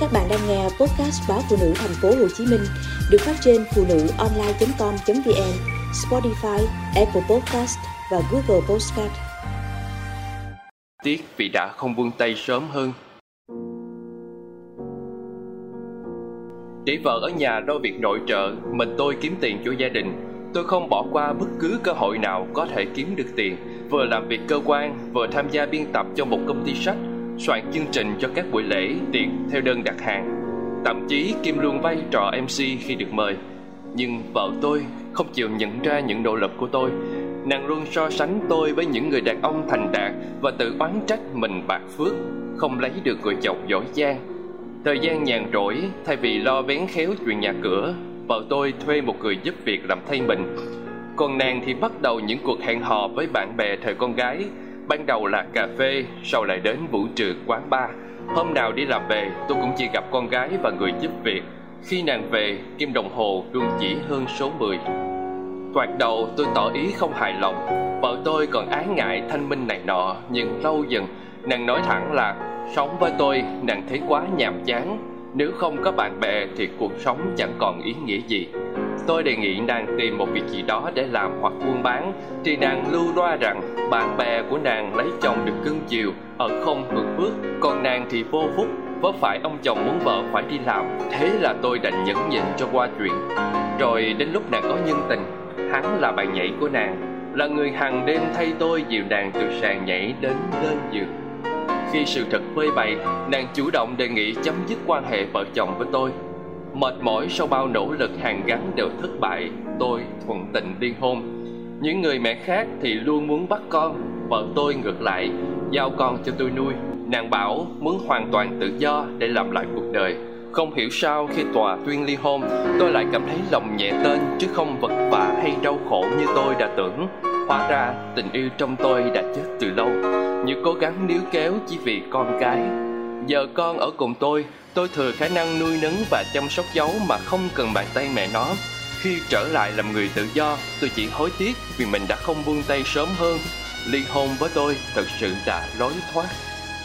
Các bạn đang nghe podcast báo phụ nữ thành phố Hồ Chí Minh được phát trên phụ nữ online.com.vn, Spotify, Apple Podcast và Google Podcast. Tiếc vì đã không buông tay sớm hơn. Để vợ ở nhà lo việc nội trợ, mình tôi kiếm tiền cho gia đình. Tôi không bỏ qua bất cứ cơ hội nào có thể kiếm được tiền, vừa làm việc cơ quan, vừa tham gia biên tập cho một công ty sách soạn chương trình cho các buổi lễ tiệc theo đơn đặt hàng. Thậm chí kim luôn vai trò mc khi được mời. Nhưng vợ tôi không chịu nhận ra những nỗ lực của tôi. Nàng luôn so sánh tôi với những người đàn ông thành đạt và tự oán trách mình bạc phước, không lấy được người chồng giỏi giang. Thời gian nhàn rỗi, thay vì lo bén khéo chuyện nhà cửa, vợ tôi thuê một người giúp việc làm thay mình. Còn nàng thì bắt đầu những cuộc hẹn hò với bạn bè thời con gái Ban đầu là cà phê, sau lại đến vũ trường quán bar. Hôm nào đi làm về, tôi cũng chỉ gặp con gái và người giúp việc. Khi nàng về, kim đồng hồ luôn chỉ hơn số 10. Thoạt đầu tôi tỏ ý không hài lòng, vợ tôi còn ái ngại thanh minh này nọ, nhưng lâu dần nàng nói thẳng là sống với tôi nàng thấy quá nhàm chán, nếu không có bạn bè thì cuộc sống chẳng còn ý nghĩa gì. Tôi đề nghị nàng tìm một việc gì đó để làm hoặc buôn bán. Thì nàng lưu loa rằng bạn bè của nàng lấy chồng được cưng chiều, Ở không hưởng phước. Còn nàng thì vô phúc vấp phải ông chồng muốn vợ phải đi làm. Thế là tôi đành nhẫn nhịn cho qua chuyện. Rồi đến lúc nàng có nhân tình, Hắn là bạn nhảy của nàng, Là người hàng đêm thay tôi dìu nàng từ sàn nhảy đến lên giường. Khi sự thật phơi bày, Nàng chủ động đề nghị chấm dứt quan hệ vợ chồng với tôi. Mệt mỏi sau bao nỗ lực hàng gắn đều thất bại, Tôi thuận tình ly hôn. Những người mẹ khác thì luôn muốn bắt con, Vợ tôi ngược lại, Giao con cho tôi nuôi. Nàng bảo muốn hoàn toàn tự do để làm lại cuộc đời. Không hiểu sao khi tòa tuyên ly hôn, Tôi lại cảm thấy lòng nhẹ tên Chứ không vật vả hay đau khổ như tôi đã tưởng. Hóa ra tình yêu trong tôi đã chết từ lâu. Những cố gắng níu kéo chỉ vì con cái. Giờ con ở cùng tôi Tôi thừa khả năng nuôi nấng và chăm sóc cháu mà không cần bàn tay mẹ nó. Khi trở lại làm người tự do, tôi chỉ hối tiếc vì mình đã không buông tay sớm hơn. Ly hôn với tôi thật sự đã lối thoát.